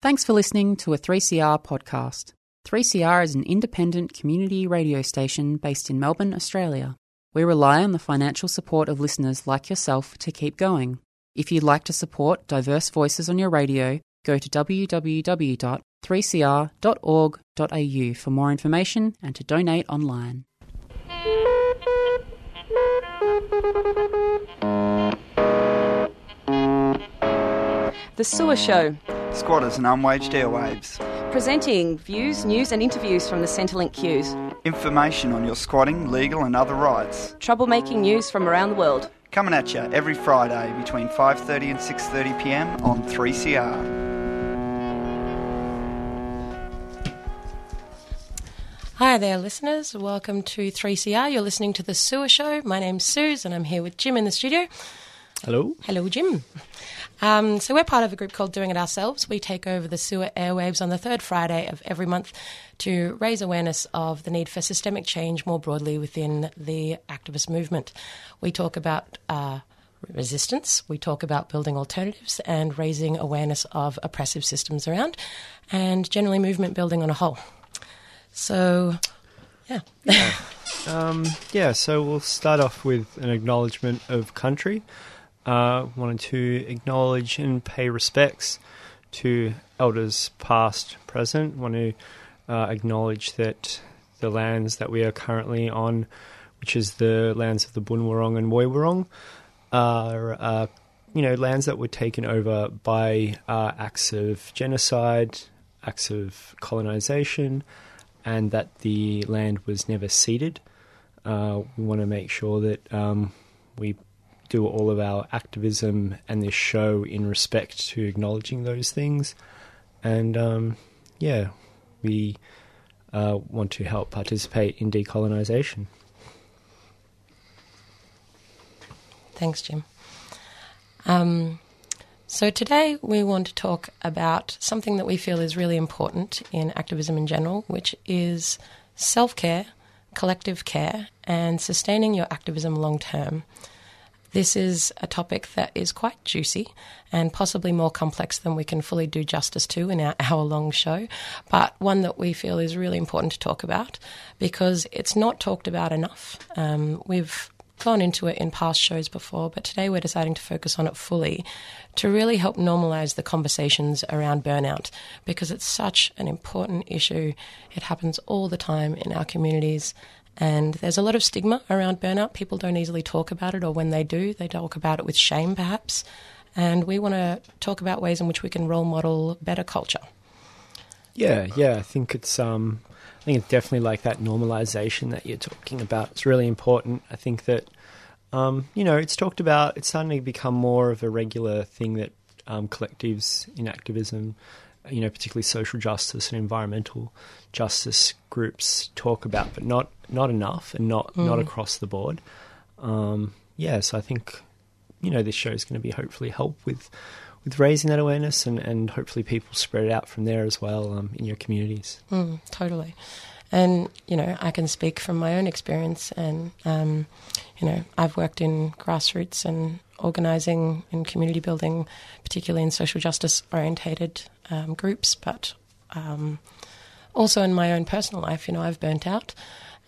Thanks for listening to a 3CR podcast. 3CR is an independent community radio station based in Melbourne, Australia. We rely on the financial support of listeners like yourself to keep going. If you'd like to support diverse voices on your radio, go to www.3cr.org.au for more information and to donate online. The SUWA Show, Squatters and unwaged airwaves. presenting views, news, and interviews from the Centrelink queues. Information on your squatting, legal and other rights. Troublemaking news from around the world. Coming at you every Friday between 5.30 and 6.30 pm on 3CR. Hi there, listeners. Welcome to 3CR. You're listening to The SUWA Show. My name's Suse, and I'm here with Jim in the studio. Hello. Hello, Jim. Um, so, we're part of a group called Doing It Ourselves. We take over the SUWA airwaves on the third Friday of every month to raise awareness of the need for systemic change more broadly within the activist movement. We talk about uh, resistance, we talk about building alternatives, and raising awareness of oppressive systems around, and generally movement building on a whole. So, yeah. Um, yeah, so we'll start off with an acknowledgement of country. Uh, wanted to acknowledge and pay respects to elders past, present. Want to uh, acknowledge that the lands that we are currently on, which is the lands of the Bunwurrung and Woiwurrung, are uh, you know lands that were taken over by uh, acts of genocide, acts of colonization, and that the land was never ceded. Uh, we want to make sure that um, we do all of our activism and this show in respect to acknowledging those things. And um, yeah, we uh, want to help participate in decolonisation. Thanks, Jim. Um, so, today we want to talk about something that we feel is really important in activism in general, which is self care, collective care, and sustaining your activism long term. This is a topic that is quite juicy and possibly more complex than we can fully do justice to in our hour long show, but one that we feel is really important to talk about because it's not talked about enough. Um, we've gone into it in past shows before, but today we're deciding to focus on it fully to really help normalize the conversations around burnout because it's such an important issue. It happens all the time in our communities. And there's a lot of stigma around burnout. People don't easily talk about it, or when they do, they talk about it with shame, perhaps. And we want to talk about ways in which we can role model better culture. Yeah, yeah, I think it's um, I think it's definitely like that normalization that you're talking about. It's really important. I think that um, you know, it's talked about. It's to become more of a regular thing that um, collectives in activism, you know, particularly social justice and environmental justice groups talk about, but not not enough and not not across the board. Um, yeah, so I think you know this show is going to be hopefully help with with raising that awareness and, and hopefully people spread it out from there as well um, in your communities. Mm, totally. And, you know, I can speak from my own experience. And, um, you know, I've worked in grassroots and organising and community building, particularly in social justice orientated um, groups, but um, also in my own personal life, you know, I've burnt out.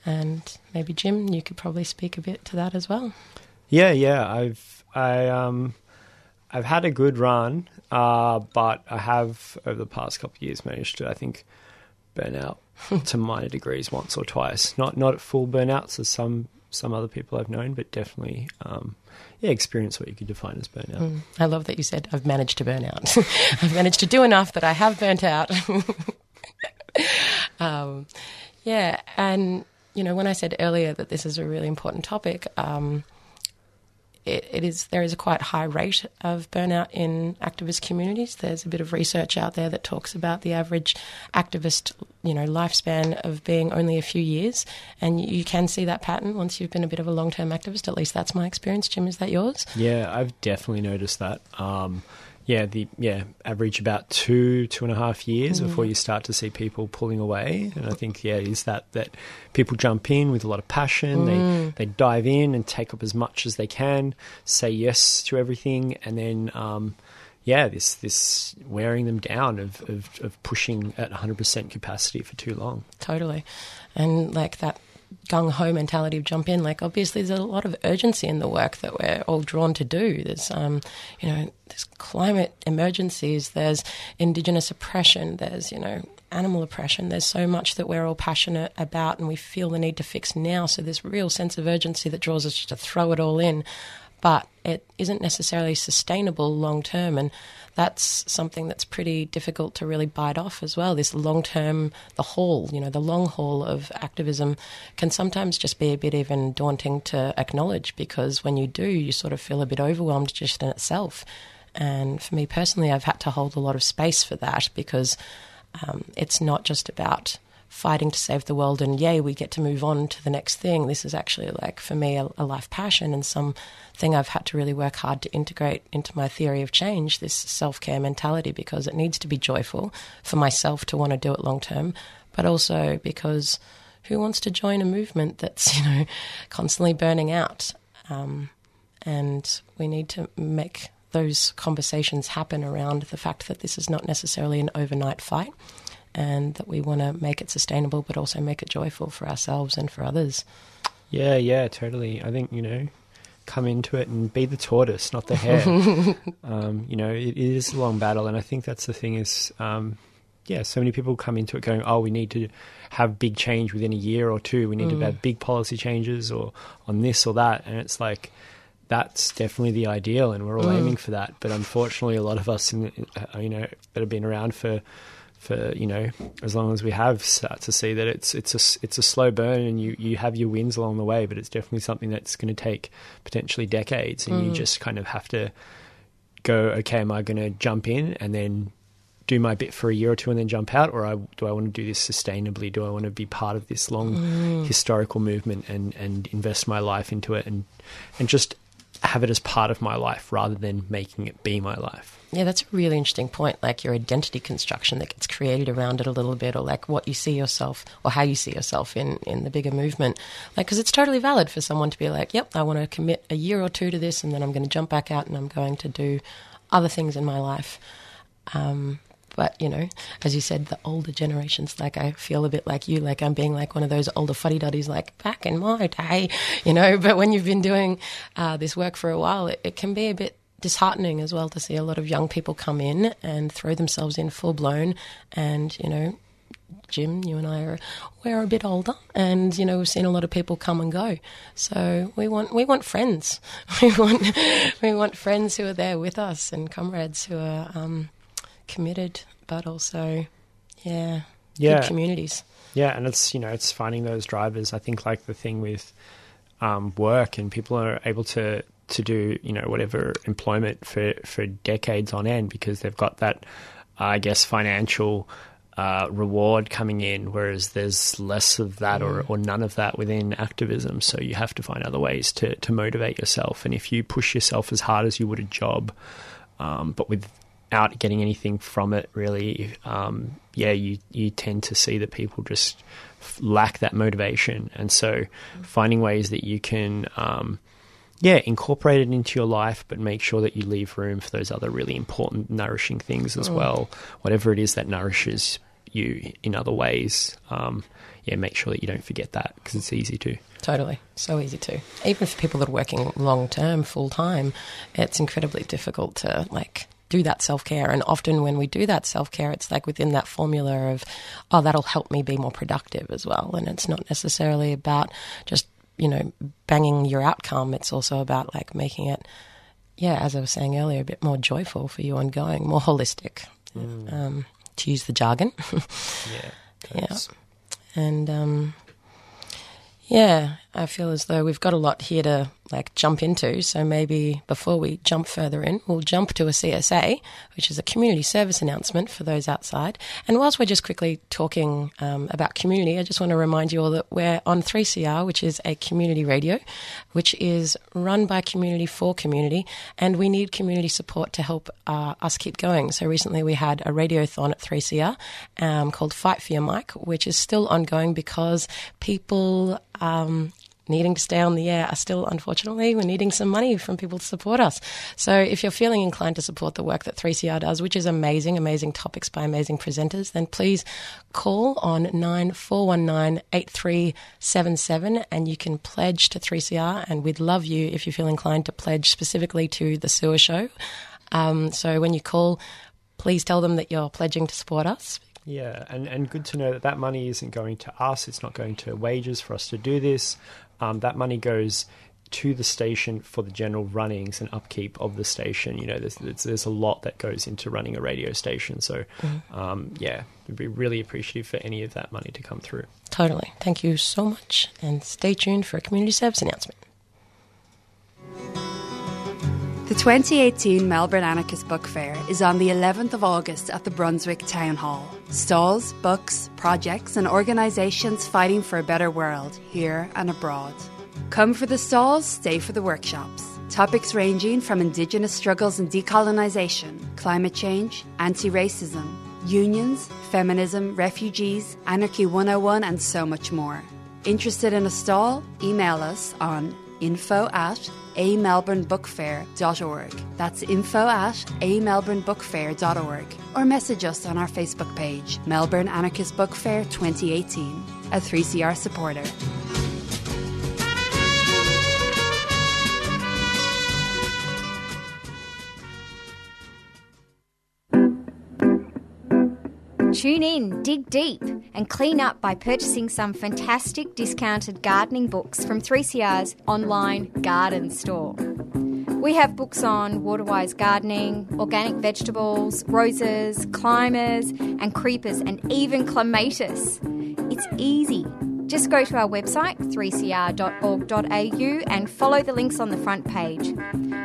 And maybe, Jim, you could probably speak a bit to that as well. Yeah, yeah. I've I um I've had a good run, uh, but I have over the past couple of years managed to I think burn out to minor degrees once or twice. Not not at full burnouts as some some other people I've known, but definitely um, yeah, experience what you could define as burnout. Mm, I love that you said I've managed to burn out. I've managed to do enough that I have burnt out. um, yeah, and you know when I said earlier that this is a really important topic, um, it, it is there is a quite high rate of burnout in activist communities. There's a bit of research out there that talks about the average activist, you know, lifespan of being only a few years, and you can see that pattern once you've been a bit of a long term activist. At least that's my experience. Jim, is that yours? Yeah, I've definitely noticed that. Um, yeah, the yeah average about two two and a half years before you start to see people pulling away, and I think yeah is that that people jump in with a lot of passion, they they dive in and take up as much as they can, say yes to everything, and then um, yeah, this this wearing them down of of, of pushing at 100% capacity for too long. Totally. And like that gung ho mentality of jump in, like obviously there's a lot of urgency in the work that we're all drawn to do. There's, um, you know, there's climate emergencies, there's indigenous oppression, there's, you know, animal oppression. There's so much that we're all passionate about and we feel the need to fix now. So there's real sense of urgency that draws us to throw it all in. But it isn't necessarily sustainable long term. And that's something that's pretty difficult to really bite off as well. This long term, the haul, you know, the long haul of activism can sometimes just be a bit even daunting to acknowledge because when you do, you sort of feel a bit overwhelmed just in itself. And for me personally, I've had to hold a lot of space for that because um, it's not just about fighting to save the world and yay, we get to move on to the next thing. This is actually like for me a, a life passion and something I've had to really work hard to integrate into my theory of change, this self care mentality, because it needs to be joyful for myself to want to do it long term, but also because who wants to join a movement that's, you know, constantly burning out? Um, and we need to make those conversations happen around the fact that this is not necessarily an overnight fight and that we want to make it sustainable but also make it joyful for ourselves and for others. Yeah, yeah, totally. I think, you know, come into it and be the tortoise, not the hare. um, you know, it, it is a long battle. And I think that's the thing is, um, yeah, so many people come into it going, oh, we need to have big change within a year or two. We need mm. to have big policy changes or on this or that. And it's like, that's definitely the ideal, and we're all mm. aiming for that. But unfortunately, a lot of us, in, uh, you know, that have been around for for you know as long as we have start to see that it's it's a it's a slow burn and you you have your wins along the way but it's definitely something that's going to take potentially decades and mm. you just kind of have to go okay am I going to jump in and then do my bit for a year or two and then jump out or I, do I want to do this sustainably do I want to be part of this long mm. historical movement and and invest my life into it and and just have it as part of my life rather than making it be my life. Yeah, that's a really interesting point. Like your identity construction that gets created around it a little bit, or like what you see yourself, or how you see yourself in in the bigger movement. Like, because it's totally valid for someone to be like, "Yep, I want to commit a year or two to this, and then I'm going to jump back out and I'm going to do other things in my life." Um, but you know, as you said, the older generations, like I feel a bit like you, like I'm being like one of those older fuddy duddies, like back in my day, you know. But when you've been doing uh, this work for a while, it, it can be a bit disheartening as well to see a lot of young people come in and throw themselves in full blown and you know Jim, you and I are we're a bit older, and you know we've seen a lot of people come and go. So we want we want friends. We want we want friends who are there with us and comrades who are um, committed, but also, yeah, yeah, communities. Yeah, and it's you know it's finding those drivers. I think like the thing with um, work and people are able to to do you know whatever employment for for decades on end because they've got that I guess financial uh, reward coming in, whereas there's less of that or, or none of that within activism. So you have to find other ways to to motivate yourself. And if you push yourself as hard as you would a job, um, but without getting anything from it, really, um, yeah, you you tend to see that people just lack that motivation. And so finding ways that you can um, yeah, incorporate it into your life, but make sure that you leave room for those other really important, nourishing things as mm. well. Whatever it is that nourishes you in other ways, um, yeah, make sure that you don't forget that because it's easy to. Totally, so easy to. Even for people that are working long term, full time, it's incredibly difficult to like do that self care. And often when we do that self care, it's like within that formula of, oh, that'll help me be more productive as well. And it's not necessarily about just you know, banging your outcome. It's also about like making it, yeah, as I was saying earlier, a bit more joyful for you ongoing, more holistic, mm. um, to use the jargon. yeah. Yeah. And um, yeah, I feel as though we've got a lot here to like jump into. So maybe before we jump further in, we'll jump to a CSA, which is a community service announcement for those outside. And whilst we're just quickly talking um, about community, I just want to remind you all that we're on 3CR, which is a community radio, which is run by community for community, and we need community support to help uh, us keep going. So recently we had a radiothon at 3CR um, called Fight for Your Mic, which is still ongoing because people um, needing to stay on the air are still, unfortunately, we're needing some money from people to support us. So if you're feeling inclined to support the work that 3CR does, which is amazing, amazing topics by amazing presenters, then please call on 9419 8377 and you can pledge to 3CR. And we'd love you if you feel inclined to pledge specifically to the SUWA show. Um, so when you call, please tell them that you're pledging to support us Yeah, and, and good to know that that money isn't going to us. It's not going to wages for us to do this. Um, that money goes to the station for the general runnings and upkeep of the station. You know, there's, there's, there's a lot that goes into running a radio station. So, um, yeah, we'd be really appreciative for any of that money to come through. Totally. Thank you so much. And stay tuned for a community service announcement. The 2018 Melbourne Anarchist Book Fair is on the 11th of August at the Brunswick Town Hall. Stalls, books, projects, and organisations fighting for a better world, here and abroad. Come for the stalls, stay for the workshops. Topics ranging from Indigenous struggles and decolonisation, climate change, anti racism, unions, feminism, refugees, Anarchy 101, and so much more. Interested in a stall? Email us on info at amelbournebookfair.org. That's info at amelbournebookfair.org. Or message us on our Facebook page, Melbourne Anarchist Book Fair 2018, a 3CR supporter. Tune in, dig deep, and clean up by purchasing some fantastic discounted gardening books from 3CR's online garden store. We have books on water-wise gardening, organic vegetables, roses, climbers, and creepers, and even clematis. It's easy. Just go to our website, 3cr.org.au, and follow the links on the front page.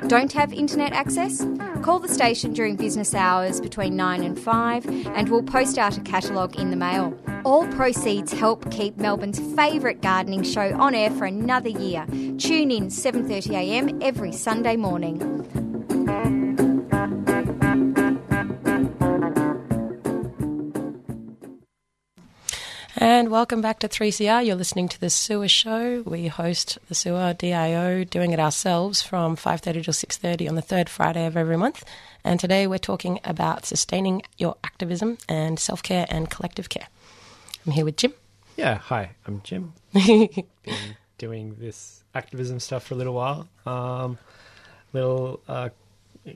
Don't have internet access? Call the station during business hours between 9 and 5, and we'll post out a catalogue in the mail. All proceeds help keep Melbourne's favourite gardening show on air for another year. Tune in 7.30am every Sunday morning. And welcome back to 3CR. You're listening to the SUWA Show. We host the SUWA DIO, doing it ourselves from 5:30 till 6:30 on the third Friday of every month. And today we're talking about sustaining your activism and self-care and collective care. I'm here with Jim. Yeah, hi, I'm Jim. Been doing this activism stuff for a little while. Um, little uh,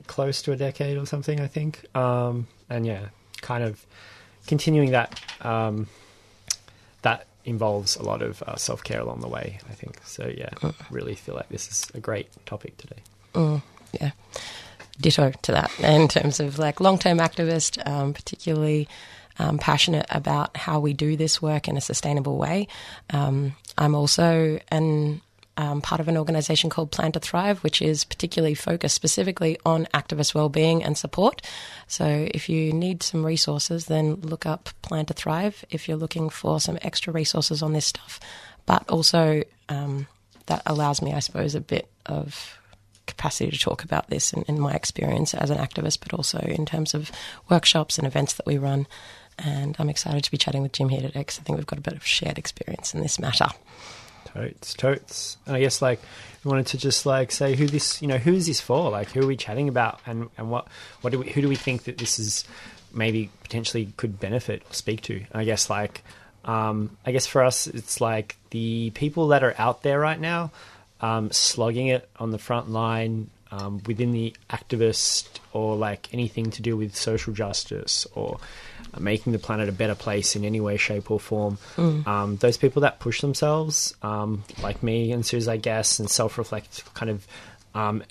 close to a decade or something, I think. Um, and yeah, kind of continuing that. Um, that involves a lot of uh, self care along the way, I think. So yeah, really feel like this is a great topic today. Mm, yeah, ditto to that. In terms of like long term activist, um, particularly um, passionate about how we do this work in a sustainable way. Um, I'm also an um, part of an organisation called Plan to Thrive, which is particularly focused specifically on activist wellbeing and support. So, if you need some resources, then look up Plan to Thrive if you're looking for some extra resources on this stuff. But also, um, that allows me, I suppose, a bit of capacity to talk about this in, in my experience as an activist, but also in terms of workshops and events that we run. And I'm excited to be chatting with Jim here today because I think we've got a bit of shared experience in this matter. Totes, totes. And I guess like we wanted to just like say who this, you know, who is this for? Like who are we chatting about, and and what what do we who do we think that this is maybe potentially could benefit or speak to? And I guess like um, I guess for us it's like the people that are out there right now, um, slogging it on the front line. Um, within the activist or like anything to do with social justice or making the planet a better place in any way, shape, or form. Um, those people that push themselves, um, like me and Suse, I guess, and self reflect, kind of, um,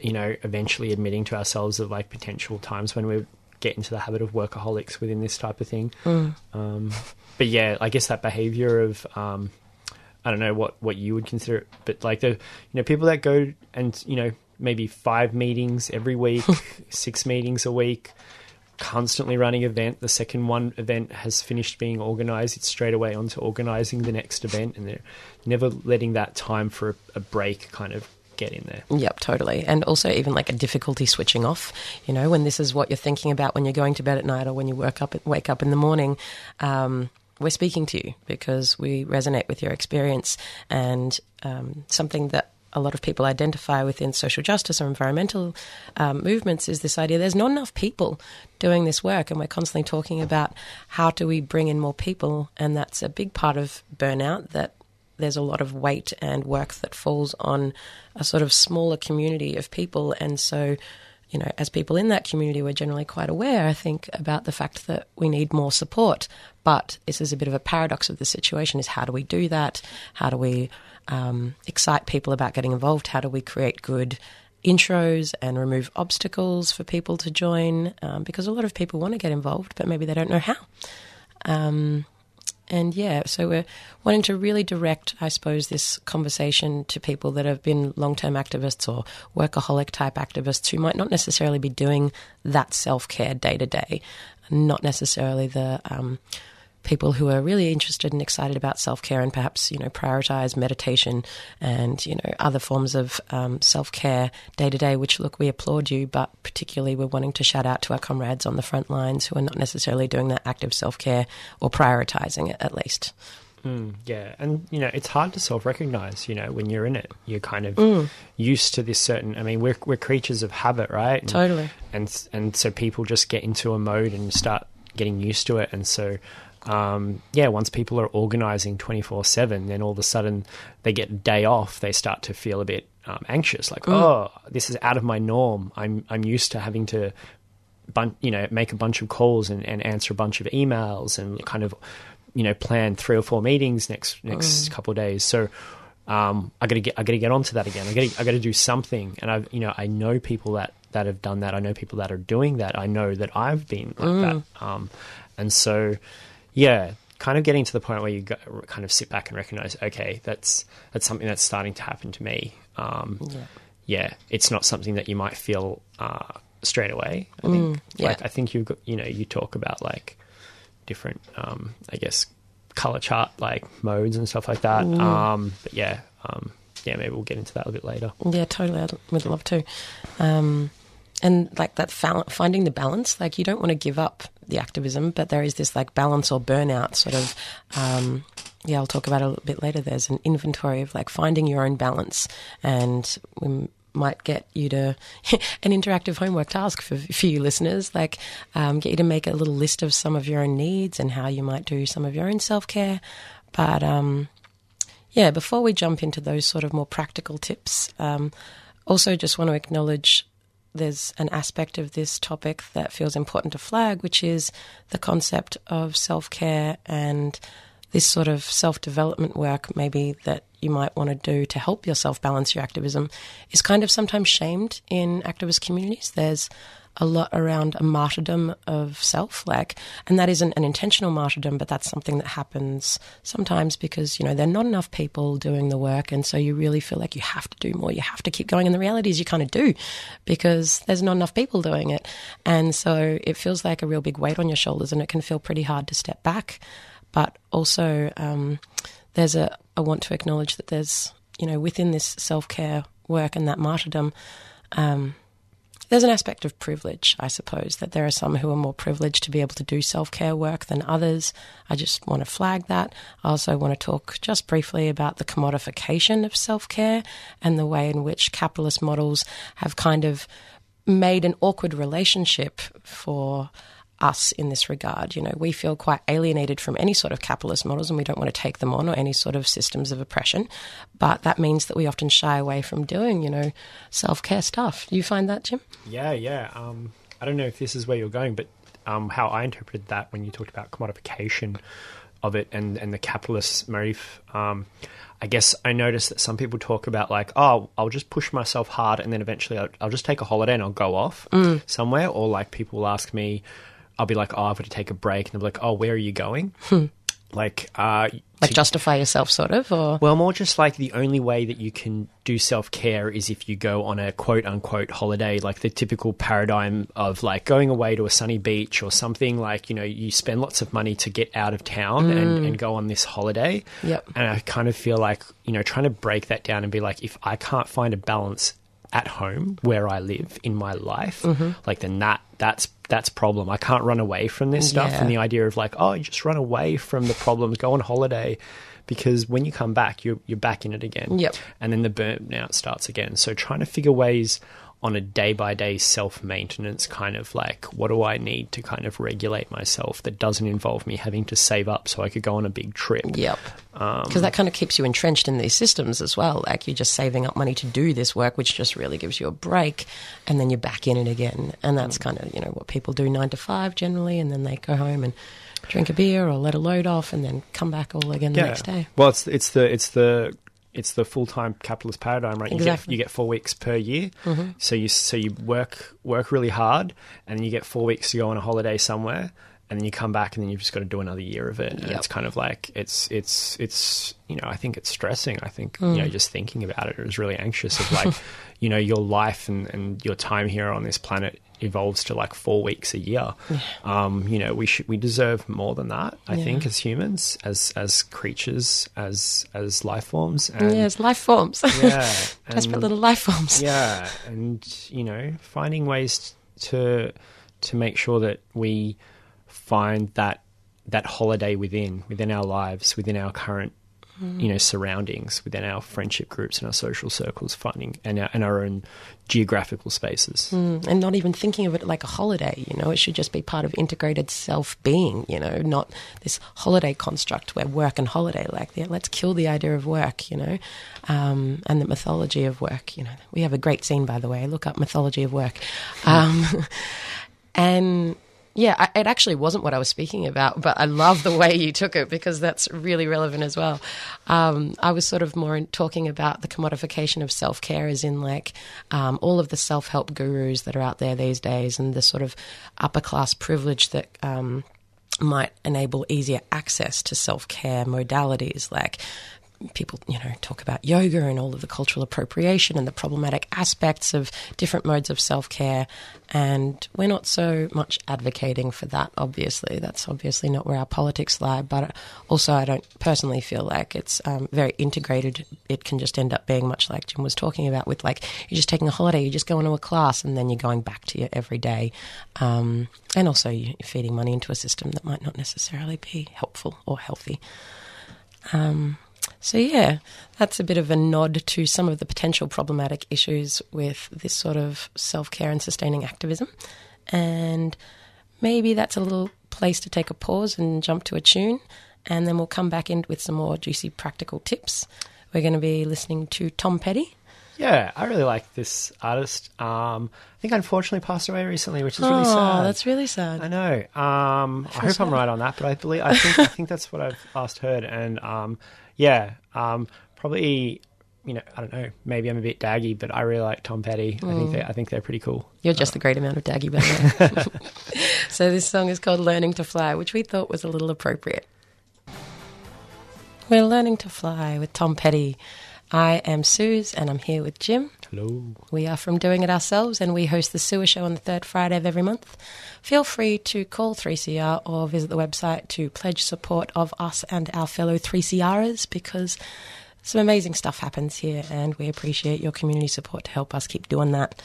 you know, eventually admitting to ourselves of like potential times when we get into the habit of workaholics within this type of thing. Um, but yeah, I guess that behavior of. Um, I don't know what, what you would consider, it, but like the you know people that go and you know maybe five meetings every week, six meetings a week, constantly running event. The second one event has finished being organized, it's straight away onto organizing the next event, and they're never letting that time for a, a break kind of get in there. Yep, totally. And also even like a difficulty switching off, you know, when this is what you're thinking about when you're going to bed at night or when you work up wake up in the morning. Um, we're speaking to you because we resonate with your experience and um, something that a lot of people identify within social justice or environmental um, movements is this idea there's not enough people doing this work, and we're constantly talking about how do we bring in more people, and that's a big part of burnout. That there's a lot of weight and work that falls on a sort of smaller community of people, and so you know, as people in that community, we're generally quite aware, I think, about the fact that we need more support. But this is a bit of a paradox of the situation: is how do we do that? How do we um, excite people about getting involved? How do we create good intros and remove obstacles for people to join? Um, because a lot of people want to get involved, but maybe they don't know how. Um, and yeah, so we're wanting to really direct, I suppose, this conversation to people that have been long term activists or workaholic type activists who might not necessarily be doing that self care day to day, not necessarily the um, people who are really interested and excited about self care and perhaps you know prioritize meditation and you know other forms of um, self care day to day. Which look, we applaud you, but particularly we're wanting to shout out to our comrades on the front lines who are not necessarily doing that active self care or prioritizing it at least. Mm, yeah, and you know it's hard to self-recognize. You know when you're in it, you're kind of mm. used to this certain. I mean, we're we're creatures of habit, right? And, totally. And and so people just get into a mode and start getting used to it, and so um, yeah, once people are organizing 24 7, then all of a sudden they get a day off, they start to feel a bit um, anxious, like, mm. oh, this is out of my norm. I'm, I'm used to having to, bun- you know, make a bunch of calls and, and answer a bunch of emails and kind of, you know, plan three or four meetings next, next mm. couple of days. So, um, I gotta get, I gotta get onto that again. I gotta, I gotta do something. And I've, you know, I know people that, that have done that. I know people that are doing that. I know that I've been like mm. that. Um, and so, yeah, kind of getting to the point where you go, kind of sit back and recognize, okay, that's that's something that's starting to happen to me. Um, yeah. yeah. it's not something that you might feel uh, straight away. I think, mm, yeah. like, I think you you know, you talk about like different, um, I guess, color chart like modes and stuff like that. Mm. Um, but yeah, um, yeah, maybe we'll get into that a bit later. Yeah, totally. I would love to. Um, and like that finding the balance like you don't want to give up the activism but there is this like balance or burnout sort of um, yeah i'll talk about it a little bit later. There's an inventory of like finding your own balance and we might get you to an interactive homework task for, for you listeners like um, get you to make a little list of some of your own needs and how you might do some of your own self-care. But um, yeah before we jump into those sort of more practical tips um, also just want to acknowledge there's an aspect of this topic that feels important to flag, which is the concept of self care and this sort of self development work, maybe that you might want to do to help yourself balance your activism, is kind of sometimes shamed in activist communities. There's a lot around a martyrdom of self, like, and that isn't an intentional martyrdom, but that's something that happens sometimes because you know there are not enough people doing the work, and so you really feel like you have to do more, you have to keep going, and the reality is you kind of do because there's not enough people doing it, and so it feels like a real big weight on your shoulders, and it can feel pretty hard to step back, but also um, there's a I want to acknowledge that there's you know within this self care work and that martyrdom. Um, there's an aspect of privilege, I suppose, that there are some who are more privileged to be able to do self care work than others. I just want to flag that. I also want to talk just briefly about the commodification of self care and the way in which capitalist models have kind of made an awkward relationship for us in this regard. You know, we feel quite alienated from any sort of capitalist models and we don't want to take them on or any sort of systems of oppression. But that means that we often shy away from doing, you know, self care stuff. Do you find that, Jim? Yeah, yeah. Um, I don't know if this is where you're going, but um, how I interpreted that when you talked about commodification of it and, and the capitalist motive. Um, I guess I noticed that some people talk about like, oh, I'll just push myself hard and then eventually I'll, I'll just take a holiday and I'll go off mm. somewhere. Or like people will ask me, I'll be like, oh, I've got to take a break, and they'll be like, oh, where are you going? Hmm. Like, uh, like to, justify yourself, sort of, or well, more just like the only way that you can do self care is if you go on a quote unquote holiday, like the typical paradigm of like going away to a sunny beach or something. Like you know, you spend lots of money to get out of town mm. and, and go on this holiday. Yep. And I kind of feel like you know, trying to break that down and be like, if I can't find a balance at home where I live in my life, Mm-hmm. like then that that's that's problem. I can't run away from this stuff Yeah. and the idea of like, oh, you just run away from the problems, go on holiday. Because when you come back, you're you're back in it again. Yep. And then the burnout starts again. So trying to figure ways on a day by day self maintenance kind of like what do I need to kind of regulate myself that doesn't involve me having to save up so I could go on a big trip. Yep. Um, Because that kind of keeps you entrenched in these systems as well. Like you're just saving up money to do this work, which just really gives you a break, and then you're back in it again. And that's kind of you know what people do nine to five generally, and then they go home and drink a beer or let a load off, and then come back all again the next day. Well, it's it's the it's the it's the full time capitalist paradigm, right? You get you get four weeks per year, Mm-hmm. so you so you work work really hard, and then you get four weeks to go on a holiday somewhere, and then you come back, and then you've just got to do another year of it. And Yep. it's kind of like it's it's it's you know I think it's stressing. I think you Mm. know just thinking about it is really anxious of like you know your life and and your time here on this planet evolves to like four weeks a year. Um, you know, we should we deserve more than that. I Yeah. think as humans, as as creatures, as as life forms. And, yeah, it's life forms. yeah, Desperate and- little life forms. yeah, and you know, finding ways to to make sure that we find that that holiday within within our lives, within our current you know surroundings, within our friendship groups and our social circles, finding and our, and our own geographical spaces. Mm, and not even thinking of it like a holiday, you know, it should just be part of integrated self being, you know, not this holiday construct where work and holiday, like, yeah, let's kill the idea of work, you know, um, and the mythology of work, you know. We have a great scene, by the way, look up mythology of work. Um, and yeah, I, it actually wasn't what I was speaking about, but I love the way you took it because that's really relevant as well. Um, I was sort of more in talking about the commodification of self care, as in like um, all of the self help gurus that are out there these days, and the sort of upper class privilege that. Um, might enable easier access to self care modalities like people, you know, talk about yoga and all of the cultural appropriation and the problematic aspects of different modes of self care. And we're not so much advocating for that, obviously. That's obviously not where our politics lie. But also, I don't personally feel like it's um, very integrated. It can just end up being much like Jim was talking about with like, you're just taking a holiday, you just go into a class, and then you're going back to your everyday. Um, and also, you're feeding money into a system that might not necessarily be helpful or healthy. Um, so, yeah, that's a bit of a nod to some of the potential problematic issues with this sort of self care and sustaining activism. And maybe that's a little place to take a pause and jump to a tune. And then we'll come back in with some more juicy practical tips. We're going to be listening to Tom Petty. Yeah, I really like this artist. Um, I think unfortunately passed away recently, which is really sad. oh, that's really sad. I know. Um, I hope I'm right on that, but I believe I think I think that's what I've last heard. And um, yeah, um, probably you know I don't know. Maybe I'm a bit daggy, but I really like Tom Petty. I Mm. think they I think they're pretty cool. You're just the great amount of daggy, by the way. so this song is called "Learning to Fly," which we thought was a little appropriate. We're learning to fly with Tom Petty. I am Suse, and I'm here with Jim. Hello. We are from Doing It Ourselves, and we host the SUWA Show on the third Friday of every month. Feel free to call 3CR or visit the website to pledge support of us and our fellow 3CRers because some amazing stuff happens here, and we appreciate your community support to help us keep doing that.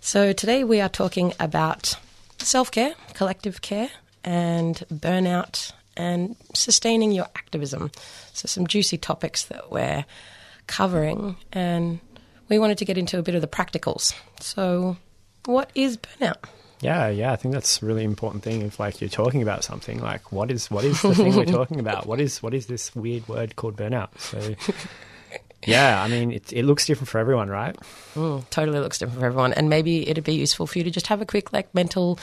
So, today we are talking about self care, collective care, and burnout and sustaining your activism. So, some juicy topics that we're covering, and we wanted to get into a bit of the practicals. So, what is burnout? Yeah, yeah, I think that's a really important thing. If like you're talking about something, like what is what is the thing we're talking about? What is what is this weird word called burnout? So, yeah, I mean, it it looks different for everyone, right? Mm, totally looks different for everyone. And maybe it'd be useful for you to just have a quick like mental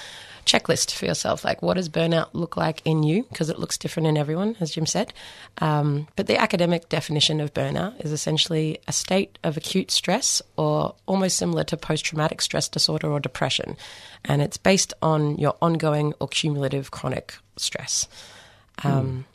checklist for yourself. Like, what does burnout look like in you? Because it looks different in everyone, as Jim said. Um, but the academic definition of burnout is essentially a state of acute stress or almost similar to post traumatic stress disorder or depression. And it's based on your ongoing or cumulative chronic stress. Um,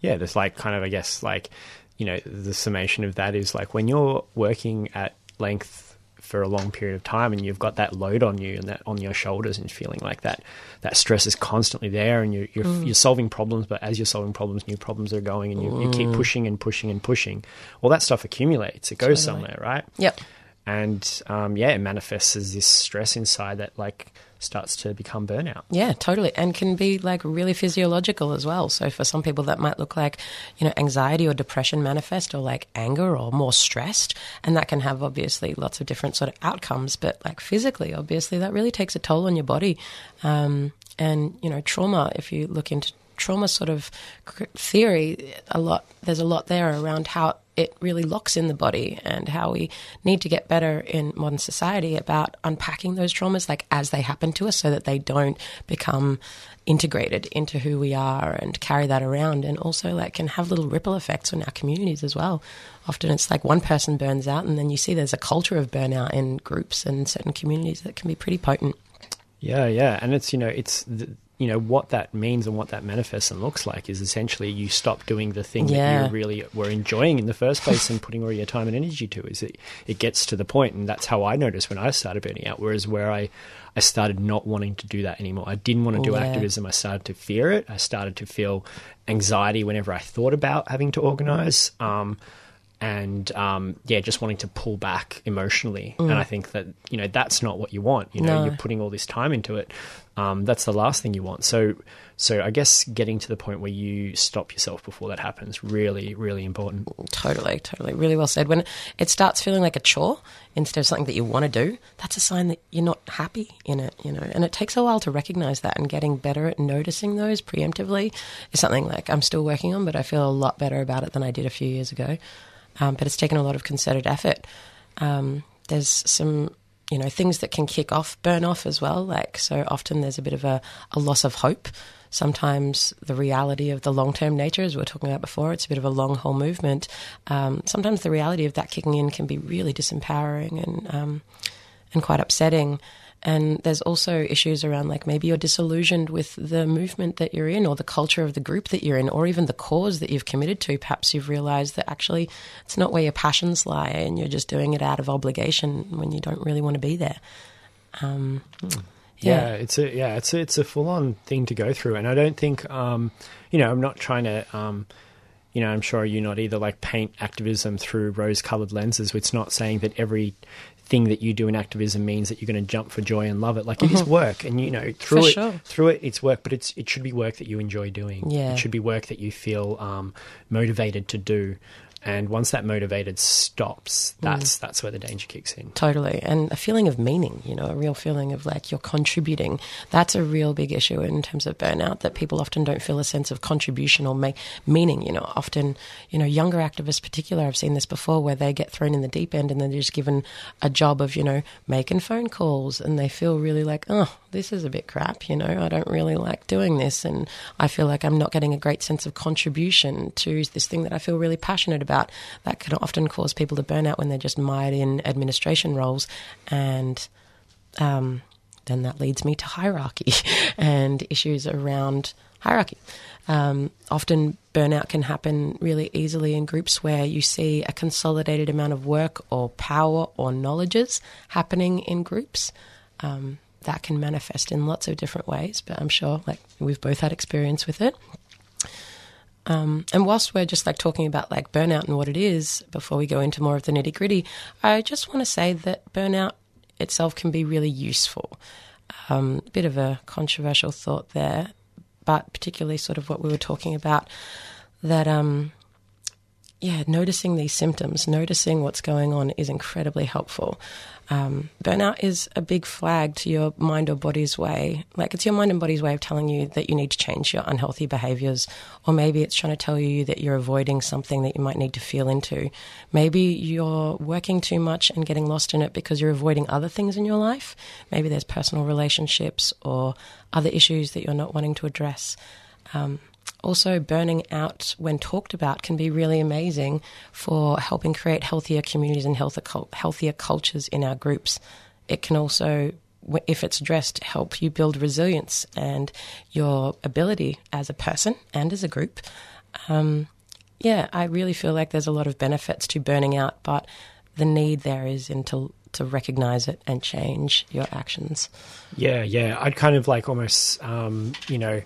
Yeah, there's like kind of, I guess, like, you know, the summation of that is like when you're working at length for a long period of time and you've got that load on you and that on your shoulders and feeling like that that stress is constantly there and you're you're, you're solving problems but as you're solving problems new problems are going and you, you keep pushing and pushing and pushing all that stuff accumulates it goes Totally. somewhere right Yep. and um, yeah, it manifests as this stress inside that like starts to become burnout. Yeah, totally. And can be like really physiological as well. So for some people that might look like, you know, anxiety or depression manifest or like anger or more stressed. And that can have obviously lots of different sort of outcomes. But like physically, obviously, that really takes a toll on your body. Um, and, you know, trauma, if you look into trauma sort of theory, a lot, there's a lot there around how it really locks in the body and how we need to get better in modern society about unpacking those traumas like as they happen to us so that they don't become integrated into who we are and carry that around and also like can have little ripple effects on our communities as well. Often it's like one person burns out and then you see there's a culture of burnout in groups and certain communities that can be pretty potent. Yeah yeah. And it's you know it's the, you know what that means and what that manifests and looks like is essentially you stop doing the thing Yeah. that you really were enjoying in the first place and putting all your time and energy to is it it gets to the point and that's how I noticed when I started burning out whereas where I I started not wanting to do that anymore I didn't want to do Yeah. activism I started to fear it I started to feel anxiety whenever I thought about having to organize um and um, yeah, just wanting to pull back emotionally. And I think that you know that's not what you want. You know, Mm. No. you're putting all this time into it. Um, that's the last thing you want. So, so I guess getting to the point where you stop yourself before that happens really, really important. Totally, totally. Really well said. When it starts feeling like a chore instead of something that you want to do, that's a sign that you're not happy in it, you know. And it takes a while to recognize that and getting better at noticing those preemptively is something like I'm still working on, but I feel a lot better about it than I did a few years ago. Um, but it's taken a lot of concerted effort. Um, there's some you know things that can kick off burn off as well. Like so often there's a bit of a, a loss of hope. Sometimes the reality of the long-term nature as we were talking about before it's a bit of a long haul movement. Um, sometimes the reality of that kicking in can be really disempowering and um, and quite upsetting and there's also issues around like maybe you're disillusioned with the movement that you're in or the culture of the group that you're in or even the cause that you've committed to. Perhaps you've realized that actually it's not where your passions lie and you're just doing it out of obligation when you don't really want to be there. Um, Yeah, it's a yeah, it's a, it's a full on thing to go through, and I don't think um, you know I'm not trying to um, you know I'm sure you're not either like paint activism through rose coloured lenses. It's not saying that every thing that you do in activism means that you're going to jump for joy and love it. Like it is work, and you know through For it sure. through it it's work, but it's it should be work that you enjoy doing. Yeah. it should be work that you feel um, motivated to do. And once that motivated stops, Mm. that's that's where the danger kicks in. Totally. And a feeling of meaning, you know, a real feeling of like you're contributing. That's a real big issue in terms of burnout that people often don't feel a sense of contribution or make meaning. You know, often, you know, younger activists, particular, I've seen this before where they get thrown in the deep end and they're just given a job of, you know, making phone calls and they feel really like, oh, this is a bit crap, you know, I don't really like doing this. And I feel like I'm not getting a great sense of contribution to this thing that I feel really passionate about. That can often cause people to burn out when they're just mired in administration roles. And um, then that leads me to hierarchy and issues around hierarchy. Um, often burnout can happen really easily in groups where you see a consolidated amount of work or power or knowledges happening in groups. Um, that can manifest in lots of different ways, but I'm sure like we've both had experience with it. Um, and whilst we're just like talking about like burnout and what it is, before we go into more of the nitty gritty, I just want to say that burnout itself can be really useful. Um, bit of a controversial thought there, but particularly sort of what we were talking about that, um, yeah, noticing these symptoms, noticing what's going on is incredibly helpful. Um, burnout is a big flag to your mind or body's way. Like it's your mind and body's way of telling you that you need to change your unhealthy behaviors, or maybe it's trying to tell you that you're avoiding something that you might need to feel into. Maybe you're working too much and getting lost in it because you're avoiding other things in your life. Maybe there's personal relationships or other issues that you're not wanting to address. Um, also, burning out, when talked about, can be really amazing for helping create healthier communities and healthier, healthier cultures in our groups. It can also, if it's addressed, help you build resilience and your ability as a person and as a group. Um, yeah, I really feel like there's a lot of benefits to burning out, but the need there is in to, to recognize it and change your actions. Yeah, yeah. I'd kind of like almost, um, you know,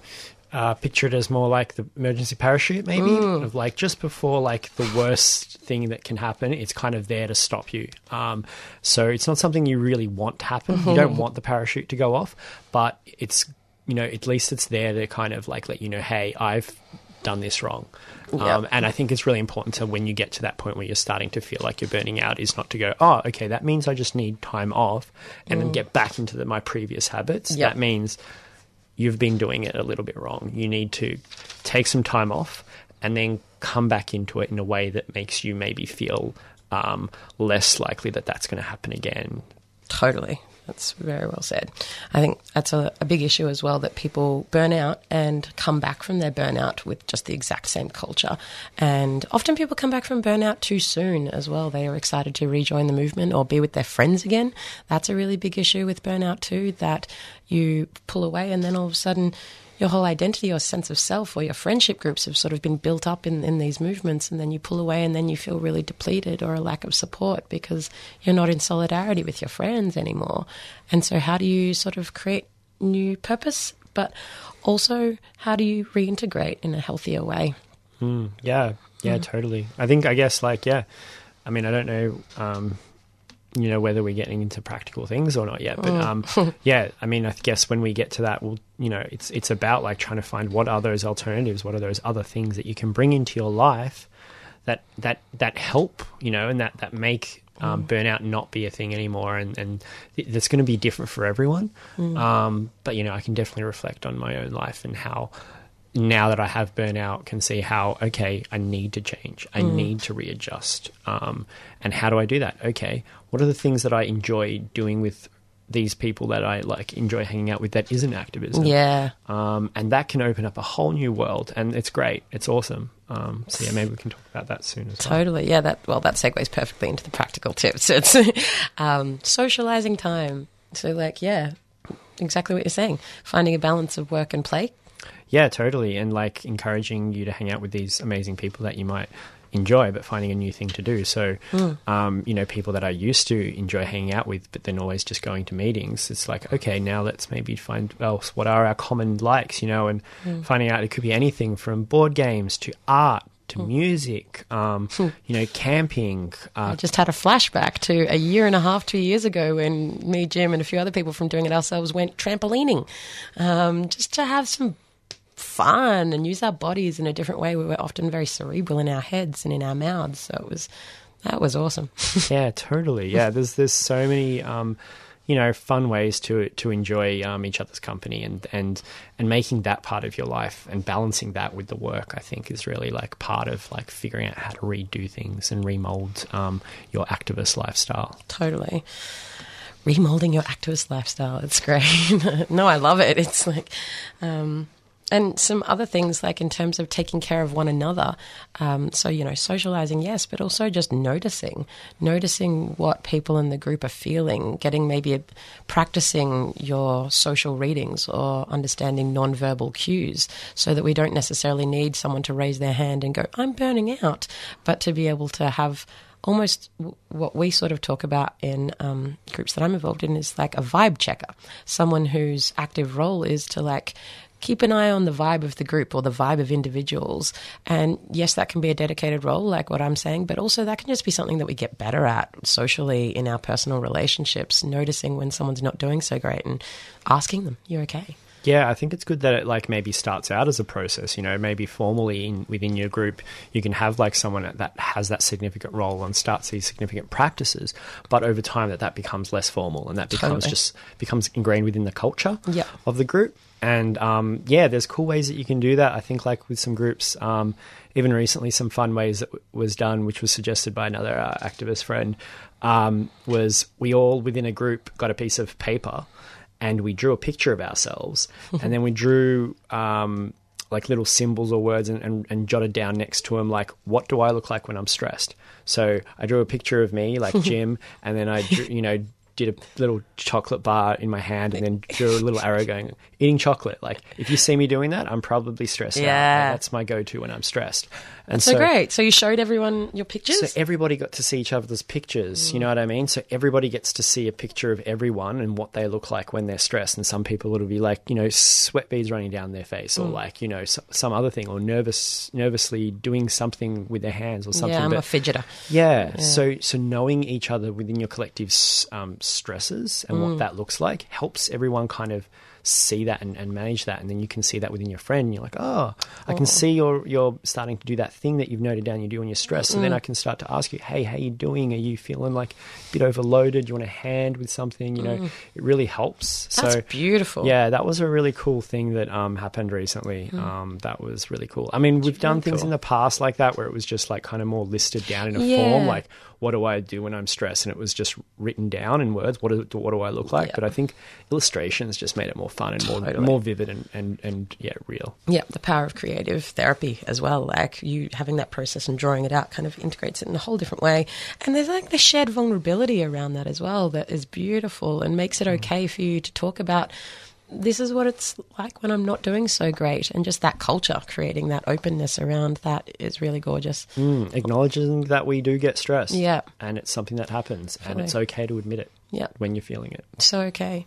uh, picture it as more like the emergency parachute, maybe, of like just before like the worst thing that can happen. It's kind of there to stop you. Um, so it's not something you really want to happen. You don't want the parachute to go off, but it's you know at least it's there to kind of like let you know, hey, I've done this wrong. Um, and I think it's really important to when you get to that point where you're starting to feel like you're burning out, is not to go, oh, okay, that means I just need time off, and then get back into the, my previous habits. Yep. That means you've been doing it a little bit wrong. You need to take some time off and then come back into it in a way that makes you maybe feel um, less likely that that's going to happen again. Totally. That's very well said. I think that's a, a big issue as well that people burn out and come back from their burnout with just the exact same culture. And often people come back from burnout too soon as well. They are excited to rejoin the movement or be with their friends again. That's a really big issue with burnout too, that you pull away and then all of a sudden your whole identity or sense of self or your friendship groups have sort of been built up in, in these movements and then you pull away and then you feel really depleted or a lack of support because you're not in solidarity with your friends anymore. And so how do you sort of create new purpose but also how do you reintegrate in a healthier way? Yeah, yeah, totally. I think, I guess, like, yeah. I mean, I don't know, um, you know, whether we're getting into practical things or not yet, but um, yeah, I mean, I guess when we get to that, we'll, you know, it's it's about like trying to find what are those alternatives, what are those other things that you can bring into your life that that that help, you know, and that that make um, burnout not be a thing anymore, and and that's going to be different for everyone. Um, but you know, I can definitely reflect on my own life and how now that I have burnout, can see how okay, I need to change, I need to readjust, um, and how do I do that? Okay, what are the things that I enjoy doing with these people that I like enjoy hanging out with that isn't activism? Yeah. um, and that can open up a whole new world, and it's great, it's awesome. Um, so yeah, maybe we can talk about that soon as well. Totally. Yeah, that well that segues perfectly into the practical tips. It's um, socializing time. So like, yeah, exactly what you're saying. Finding a balance of work and play. Yeah, totally. And like encouraging you to hang out with these amazing people that you might enjoy, but finding a new thing to do. So, um, you know, people that I used to enjoy hanging out with, but then always just going to meetings. It's like, okay, now let's maybe find else. What are our common likes, you know, and finding out it could be anything from board games to art to music, um, you know, camping. I Uh, just had a flashback to a year and a half, two years ago, when me, Jim, and a few other people from doing it ourselves went trampolining, um, just to have some fun and use our bodies in a different way. We were often very cerebral in our heads and in our mouths, so it was that was awesome. yeah, totally. Yeah, there's there's so many um, you know fun ways to to enjoy um, each other's company and and and making that part of your life and balancing that with the work. I think is really like part of like figuring out how to redo things and remold um, your activist lifestyle. totally. Remolding your activist lifestyle. It's great. no, I love it. It's like, um, and some other things like in terms of taking care of one another. Um, so, you know, socializing, yes, but also just noticing, noticing what people in the group are feeling, getting maybe a, practicing your social readings or understanding nonverbal cues so that we don't necessarily need someone to raise their hand and go, I'm burning out, but to be able to have almost what we sort of talk about in um, groups that I'm involved in is like a vibe checker, someone whose active role is to like keep an eye on the vibe of the group or the vibe of individuals. And yes, that can be a dedicated role, like what I'm saying, but also that can just be something that we get better at socially in our personal relationships, noticing when someone's not doing so great and asking them, you're okay?" Yeah, I think it's good that it like maybe starts out as a process. You know, maybe formally in, within your group, you can have like someone that has that significant role and starts these significant practices. But over time, that that becomes less formal and that becomes Totally. just becomes ingrained within the culture Yeah. of the group. And um, yeah, there's cool ways that you can do that. I think like with some groups, um, even recently, some fun ways that w- was done, which was suggested by another uh, activist friend, um, was we all within a group got a piece of paper and we drew a picture of ourselves, and then we drew um, like little symbols or words and, and, and jotted down next to them like, what do I look like when I'm stressed? So I drew a picture of me, like Jim, and then I, drew, you know, did a little chocolate bar in my hand and then drew a little arrow going eating chocolate. Like if you see me doing that, I'm probably stressed out. Yeah. Like, that's my go-to when I'm stressed. And So, great. So you showed everyone your pictures. so everybody got to see each other's pictures. You know what I mean? So everybody gets to see a picture of everyone and what they look like when they're stressed. And some people it'll be like you know sweat beads running down their face, or like you know s- some other thing, or nervous, nervously doing something with their hands or something. yeah, I'm But- a fidgeter. yeah. So so knowing each other within your collective um, stresses and Mm. what that looks like helps everyone kind of see that and, and manage that, and then you can see that within your friend. And you're like, oh, I can see you're you're starting to do that thing that you've noted down you do when you're stressed. Mm. then I can start to ask you, hey, how you doing? Are you feeling like a bit overloaded? Do you want a hand with something? You know, it really helps. Mm. That's so beautiful. yeah, that was a really cool thing that um, happened recently. Um, that was really cool. I mean, we've done things cool. in the past like that where it was just like kind of more listed down in a Yeah. form, like what do I do when I'm stressed, and it was just written down in words. What do, what do I look like? Yeah. But I think illustrations just made it more fun and more Totally. more vivid and, and, and yeah, real. Yeah, the power of creative therapy as well. Like you having that process and drawing it out kind of integrates it in a whole different way. And there's like the shared vulnerability around that as well that is beautiful and makes it mm. okay for you to talk about this is what it's like when I'm not doing so great. And just that culture, creating that openness around that is really gorgeous. Mm, acknowledging that we do get stressed, Yeah. and it's something that happens, and it's okay to admit it, Yeah. when you're feeling it. so okay.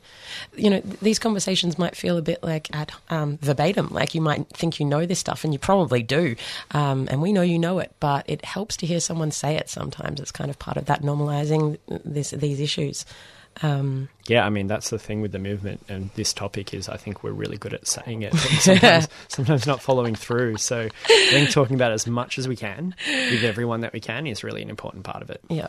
You know, th- these conversations might feel a bit like at um, verbatim, like you might think you know this stuff, and you probably do, um, and we know you know it. But it helps to hear someone say it. Sometimes it's kind of part of that normalizing this these issues. Um, Yeah, I mean that's the thing with the movement and this topic is I think we're really good at saying it, but sometimes, sometimes not following through. So I think talking about as much as we can with everyone that we can is really an important part of it. yeah,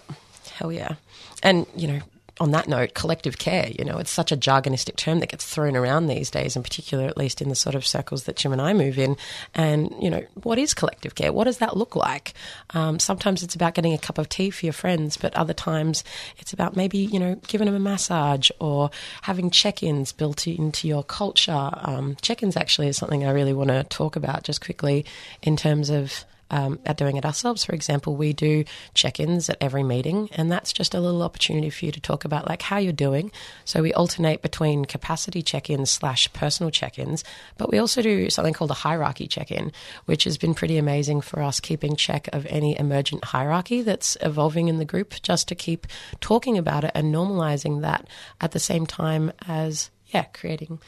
hell yeah, and you know. On that note, collective care, you know, it's such a jargonistic term that gets thrown around these days, in particular, at least in the sort of circles that Jim and I move in. And, you know, what is collective care? What does that look like? Um, sometimes it's about getting a cup of tea for your friends, but other times it's about maybe, you know, giving them a massage or having check ins built into your culture. Um, check ins actually is something I really want to talk about just quickly in terms of um, at doing it ourselves. For example, we do check-ins at every meeting, and that's just a little opportunity for you to talk about like how you're doing. So we alternate between capacity check-ins slash personal check-ins, but we also do something called a hierarchy check-in, which has been pretty amazing for us keeping check of any emergent hierarchy that's evolving in the group, just to keep talking about it and normalizing that at the same time as yeah, creating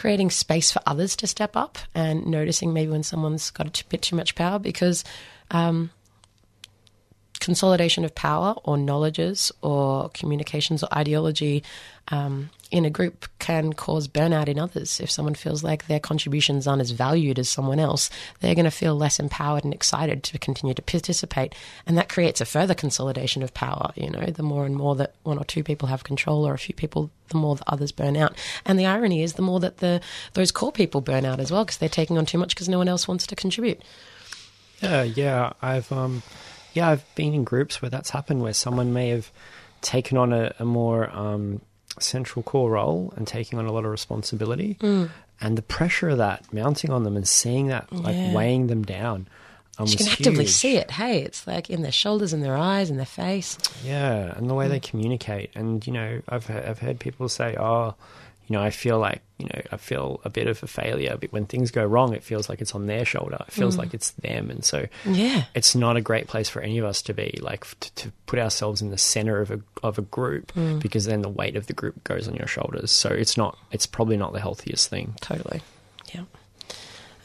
creating space for others to step up and noticing maybe when someone's got a bit too much power because um, consolidation of power or knowledges or communications or ideology um, in a group can cause burnout in others. If someone feels like their contributions aren't as valued as someone else, they're going to feel less empowered and excited to continue to participate. And that creates a further consolidation of power. You know, the more and more that one or two people have control or a few people, the more that others burn out. And the irony is the more that the those core people burn out as well because they're taking on too much because no one else wants to contribute. Yeah, yeah. I've um yeah, I've been in groups where that's happened where someone may have taken on a, a more um central core role and taking on a lot of responsibility and the pressure of that mounting on them and seeing that like Yeah. weighing them down. Um, You can actively huge. see it. Hey, it's like in their shoulders, in their eyes, in their face. Yeah, and the way they communicate, and you know, I've I've heard people say, "Oh, you know, I feel like you know, I feel a bit of a failure." But when things go wrong, it feels like it's on their shoulder. It feels like it's them, and so Yeah. it's not a great place for any of us to be. Like to, to put ourselves in the center of a of a group, because then the weight of the group goes on your shoulders. So it's not. It's probably not the healthiest thing. Totally. Yeah.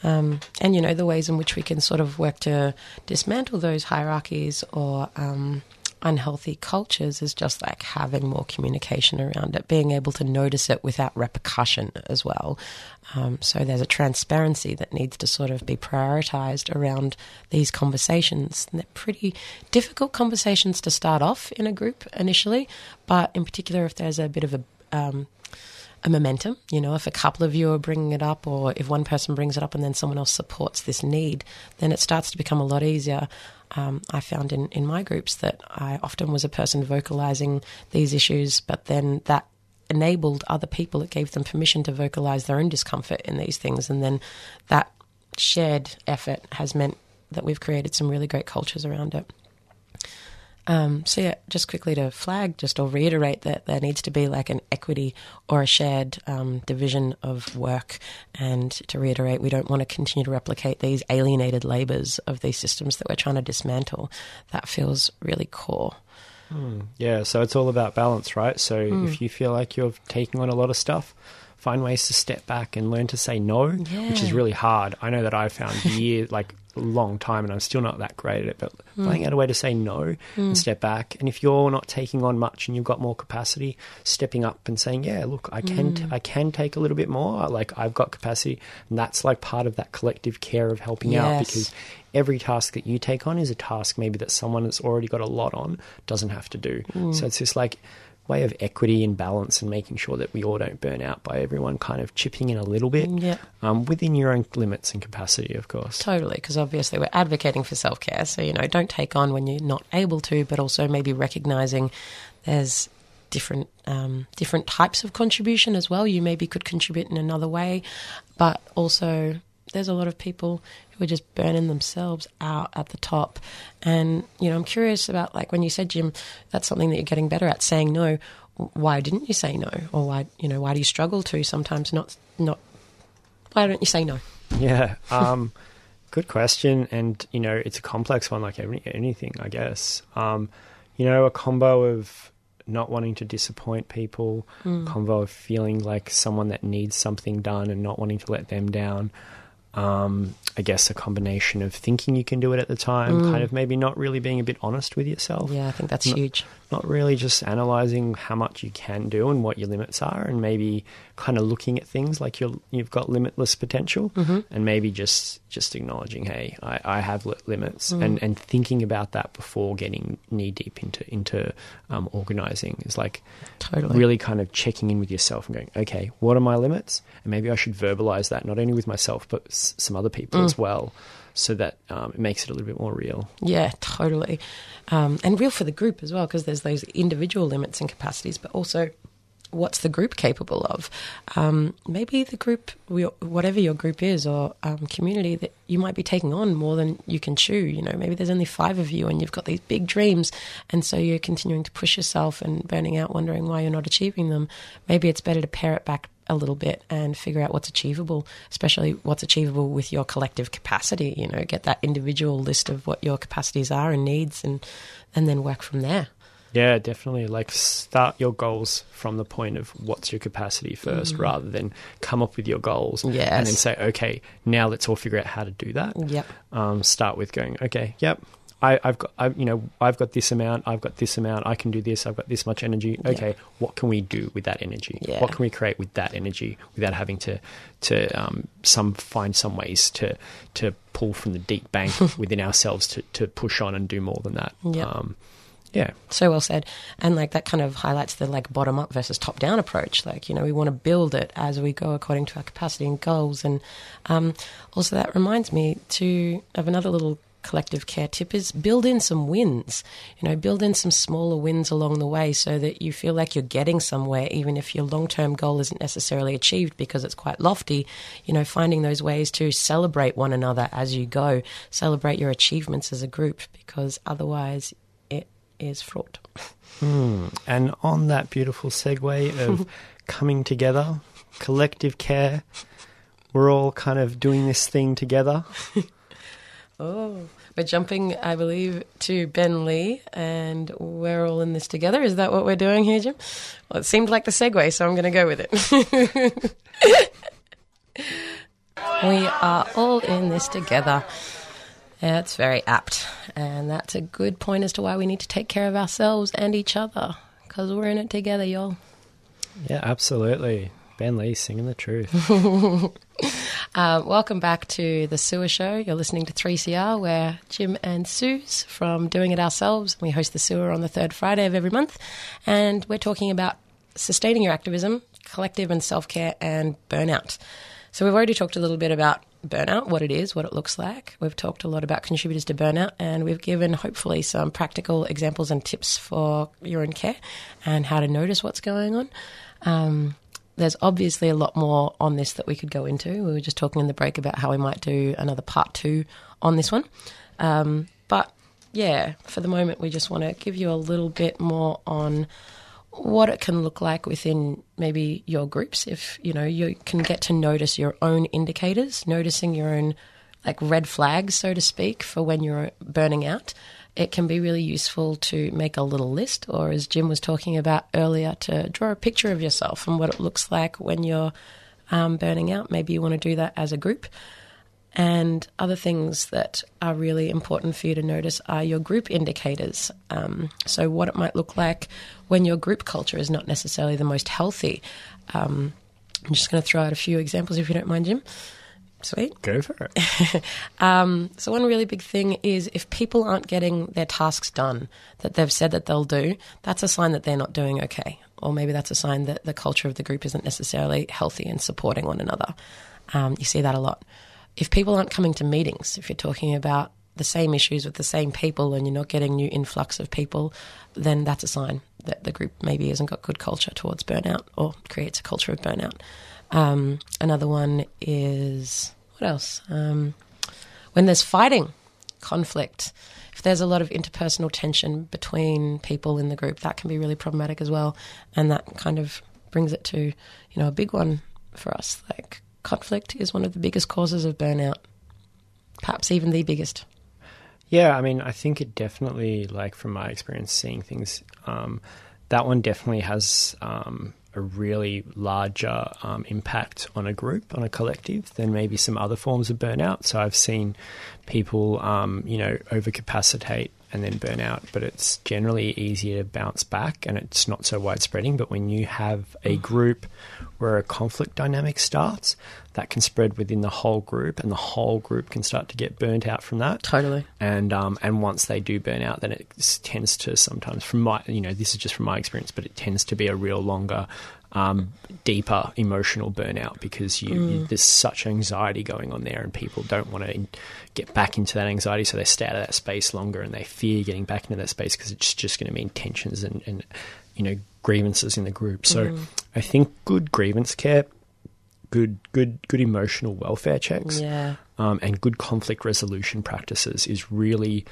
Um, and, you know, the ways in which we can sort of work to dismantle those hierarchies or um, unhealthy cultures is just like having more communication around it, being able to notice it without repercussion as well. Um, so there's a transparency that needs to sort of be prioritized around these conversations. And they're pretty difficult conversations to start off in a group initially, but in particular, if there's a bit of a um, a momentum. You know, if a couple of you are bringing it up, or if one person brings it up and then someone else supports this need, then it starts to become a lot easier. Um, I found in, in my groups that I often was a person vocalizing these issues, but then that enabled other people, it gave them permission to vocalize their own discomfort in these things. And then that shared effort has meant that we've created some really great cultures around it. Um, so yeah, just quickly to flag, just or reiterate that there needs to be like an equity or a shared um, division of work, and to reiterate, we don't want to continue to replicate these alienated labours of these systems that we're trying to dismantle. That feels really core. Yeah, so it's all about balance, right? So Hmm. if you feel like you're taking on a lot of stuff, find ways to step back and learn to say no, which is really hard. I know that I found years, like a long time, and I'm still not that great at it, but Hmm. finding out a way to say no and hmm. step back. And if you're not taking on much and you've got more capacity, stepping up and saying, "Yeah, look, I can, t- hmm. I can take a little bit more. Like I've got capacity," and that's like part of that collective care of helping out because every task that you take on is a task maybe that someone that's already got a lot on doesn't have to do. Hmm. So it's just like way of equity and balance and making sure that we all don't burn out by everyone kind of chipping in a little bit Yeah. um, within your own limits and capacity, of course. Totally, because obviously we're advocating for self care. So, you know, don't take on when you're not able to, but also maybe recognizing there's different um, different types of contribution as well. You maybe could contribute in another way, but also there's a lot of people who are just burning themselves out at the top. And, you know, I'm curious about like when you said, Jim, that's something that you're getting better at saying no. Why didn't you say no? Or why, you know, why do you struggle to sometimes not, not, why don't you say no? Yeah. Um, good question. And, you know, it's a complex one like every, anything, I guess. Um, you know, a combo of not wanting to disappoint people, combo of feeling like someone that needs something done and not wanting to let them down. Um, I guess a combination of thinking you can do it at the time, kind of maybe not really being a bit honest with yourself. Yeah, I think that's No. huge. Not really just analyzing how much you can do and what your limits are and maybe kind of looking at things like you're, you've got limitless potential mm-hmm. and maybe just just acknowledging hey i, I have li- limits mm. and, and thinking about that before getting knee deep into into um, organizing is like Totally. really kind of checking in with yourself and going okay what are my limits? And maybe i should verbalize that not only with myself but s- some other people mm. as well so that um, it makes it a little bit more real Yeah, totally. Um, and real for the group as well, because there's those individual limits and capacities, but also what's the group capable of? Um, maybe the group, whatever your group is or um, community, that you might be taking on more than you can chew. You know, maybe there's only five of you and you've got these big dreams, and so you're continuing to push yourself and burning out, wondering why you're not achieving them. Maybe it's better to pare it back a little bit and figure out what's achievable, especially what's achievable with your collective capacity. You know, get that individual list of what your capacities are and needs, and and then work from there. Yeah, definitely. Like start your goals from the point of what's your capacity 1st rather than come up with your goals and then Mm. Say, okay, now let's all figure out how to do that. Yep. Um, start with going, okay, yep. I, I've got, I, you know, I've got this amount. I've got this amount. I can do this. I've got this much energy. Okay, what can we do with that energy? Yeah. What can we create with that energy without having to, to um, some find some ways to to pull from the deep bank within ourselves to, to push on and do more than that. Yep. Um, yeah. So well said. And like that kind of highlights the like bottom up versus top down approach. Like, you know, we want to build it as we go according to our capacity and goals. And um, also that reminds me to of another little collective care tip is build in some wins. You know, build in some smaller wins along the way so that you feel like you're getting somewhere, even if your long term goal isn't necessarily achieved because it's quite lofty. You know, finding those ways to celebrate one another as you go, celebrate your achievements as a group because otherwise it is fraught. Hmm. And on that beautiful segue of coming together, collective care, we're all kind of doing this thing together. Oh, we're jumping, I believe, to Ben Lee, and we're all in this together. Is that what we're doing here, Jim? Well, it seemed like the segue, so I'm going to go with it. we are all in this together. That's very apt, and that's a good point as to why we need to take care of ourselves and each other, because we're in it together, y'all. Yeah, absolutely. Ben Lee singing the truth. Uh, welcome back to the SUWA Show. You're listening to 3CR, where Jim and Suse from Doing It Ourselves, we host the SUWA on the third Friday of every month, and we're talking about sustaining your activism, collective and self care, and burnout. So we've already talked a little bit about burnout, what it is, what it looks like. We've talked a lot about contributors to burnout, and we've given hopefully some practical examples and tips for your own care and how to notice what's going on. Um, there's obviously a lot more on this that we could go into. We were just talking in the break about how we might do another part two on this one. Um, but yeah, for the moment, we just want to give you a little bit more on what it can look like within maybe your groups. If you know you can get to notice your own indicators, noticing your own like red flags, so to speak, for when you're burning out. It can be really useful to make a little list, or as Jim was talking about earlier, to draw a picture of yourself and what it looks like when you're um, burning out. Maybe you want to do that as a group. And other things that are really important for you to notice are your group indicators. Um, so, what it might look like when your group culture is not necessarily the most healthy. Um, I'm just going to throw out a few examples if you don't mind, Jim. Sweet. Go for it. um, so, one really big thing is if people aren't getting their tasks done that they've said that they'll do, that's a sign that they're not doing okay. Or maybe that's a sign that the culture of the group isn't necessarily healthy and supporting one another. Um, you see that a lot if people aren't coming to meetings, if you're talking about the same issues with the same people and you're not getting new influx of people, then that's a sign that the group maybe hasn't got good culture towards burnout or creates a culture of burnout. Um, another one is what else? Um, when there's fighting, conflict, if there's a lot of interpersonal tension between people in the group, that can be really problematic as well. And that kind of brings it to, you know, a big one for us, like conflict is one of the biggest causes of burnout, perhaps even the biggest. Yeah, I mean, I think it definitely, like from my experience seeing things, um, that one definitely has um, a really larger um, impact on a group, on a collective, than maybe some other forms of burnout. So I've seen people, um, you know, overcapacitate and then burn out, but it's generally easier to bounce back and it's not so widespreading. But when you have a mm. group where a conflict dynamic starts, that can spread within the whole group, and the whole group can start to get burnt out from that. Totally. And um, and once they do burn out, then it tends to sometimes, from my you know, this is just from my experience, but it tends to be a real longer um, deeper emotional burnout because you, mm. you, there's such anxiety going on there, and people don't want to get back into that anxiety, so they stay out of that space longer, and they fear getting back into that space because it's just going to mean tensions and, and you know grievances in the group. So mm. I think good grievance care, good good good emotional welfare checks, yeah. um, and good conflict resolution practices is really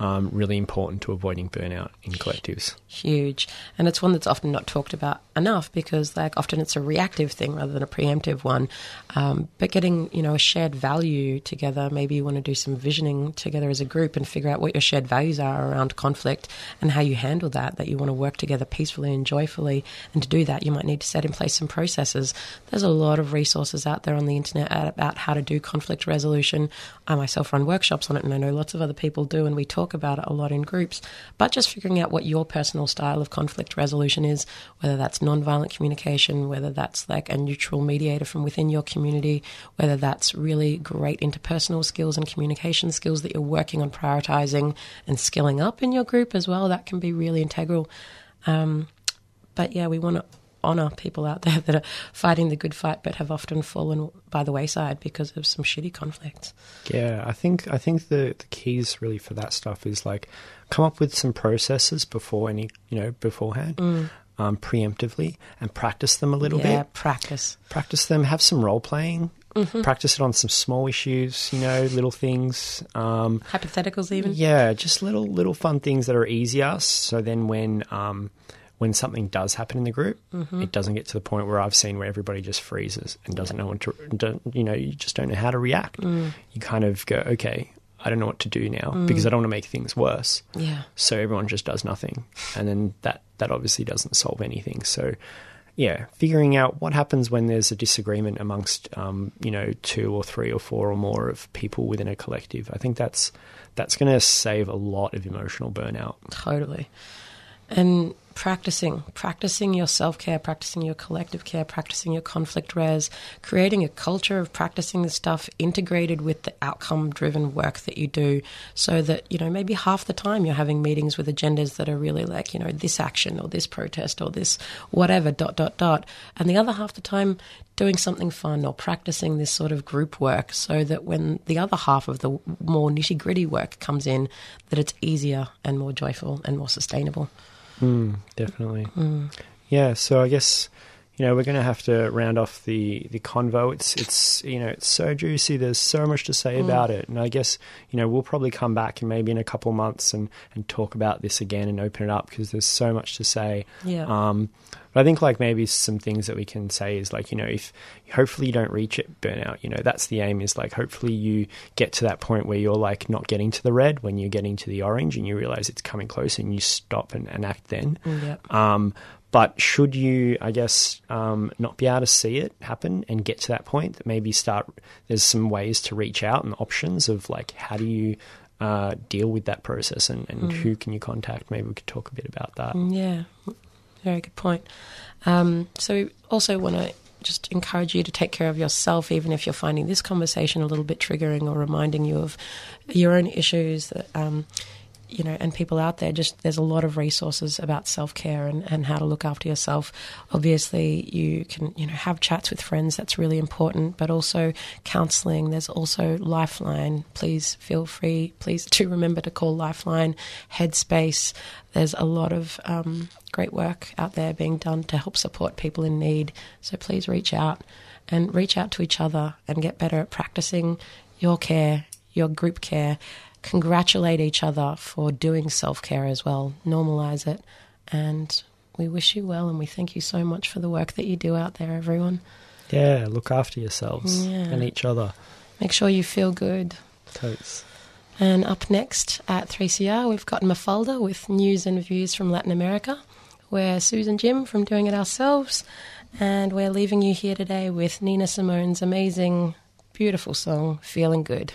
um, really important to avoiding burnout in collectives. Huge. And it's one that's often not talked about enough because, like, often it's a reactive thing rather than a preemptive one. Um, but getting, you know, a shared value together, maybe you want to do some visioning together as a group and figure out what your shared values are around conflict and how you handle that, that you want to work together peacefully and joyfully. And to do that, you might need to set in place some processes. There's a lot of resources out there on the internet about how to do conflict resolution. I myself run workshops on it, and I know lots of other people do, and we talk talk about it a lot in groups, but just figuring out what your personal style of conflict resolution is, whether that's nonviolent communication, whether that's like a neutral mediator from within your community, whether that's really great interpersonal skills and communication skills that you're working on prioritizing and skilling up in your group as well, that can be really integral. Um, but yeah, we want to honour people out there that are fighting the good fight but have often fallen by the wayside because of some shitty conflicts. Yeah, I think I think the the keys really for that stuff is like come up with some processes before any you know beforehand. Mm. Um, preemptively and practice them a little yeah, bit. Yeah, practice. Practice them. Have some role playing. Mm-hmm. Practice it on some small issues, you know, little things. Um, Hypotheticals, even. Yeah, just little little fun things that are easier. So then, when um, when something does happen in the group, mm-hmm. it doesn't get to the point where I've seen where everybody just freezes and doesn't know what to, you know, you just don't know how to react. Mm. You kind of go, okay, I don't know what to do now mm. because I don't want to make things worse. Yeah. So everyone just does nothing, and then that that obviously doesn't solve anything. So. Yeah, figuring out what happens when there's a disagreement amongst, um, you know, two or three or four or more of people within a collective. I think that's that's going to save a lot of emotional burnout. Totally, and practicing, practicing your self care, practicing your collective care, practicing your conflict res, creating a culture of practicing the stuff integrated with the outcome driven work that you do so that, you know, maybe half the time you're having meetings with agendas that are really like, you know, this action or this protest or this whatever, dot, dot, dot. And the other half the time, doing something fun or practicing this sort of group work so that when the other half of the more nitty gritty work comes in, that it's easier and more joyful and more sustainable. Mm, definitely. Mm. Yeah. So I guess you know, we're going to have to round off the the convo. It's it's you know it's so juicy. There's so much to say about it, and I guess you know we'll probably come back and maybe in a couple months and and talk about this again and open it up because there's so much to say. Yeah. Um, but I think like maybe some things that we can say is like you know if hopefully you don't reach it burnout. You know that's the aim is like hopefully you get to that point where you're like not getting to the red when you're getting to the orange and you realize it's coming close and you stop and, and act then. Yep. Um, but should you, I guess, um, not be able to see it happen and get to that point, that maybe start, there's some ways to reach out and options of like, how do you uh, deal with that process and, and who can you contact? Maybe we could talk a bit about that. Yeah, very good point. Um, so, we also want to just encourage you to take care of yourself, even if you're finding this conversation a little bit triggering or reminding you of your own issues. That um, you know, and people out there, just there's a lot of resources about self care and, and how to look after yourself. Obviously, you can, you know, have chats with friends, that's really important, but also counseling. There's also Lifeline. Please feel free, please do remember to call Lifeline, Headspace. There's a lot of um, great work out there being done to help support people in need. So please reach out and reach out to each other and get better at practicing your care, your group care congratulate each other for doing self care as well, normalize it, and we wish you well and we thank you so much for the work that you do out there, everyone. Yeah, look after yourselves Yeah. and each other. Make sure you feel good. Totes. And up next at 3CR, we've got Mafalda with news and views from Latin America. We're Susan Jim from Doing It Ourselves, and we're leaving you here today with Nina Simone's amazing, beautiful song, Feeling Good.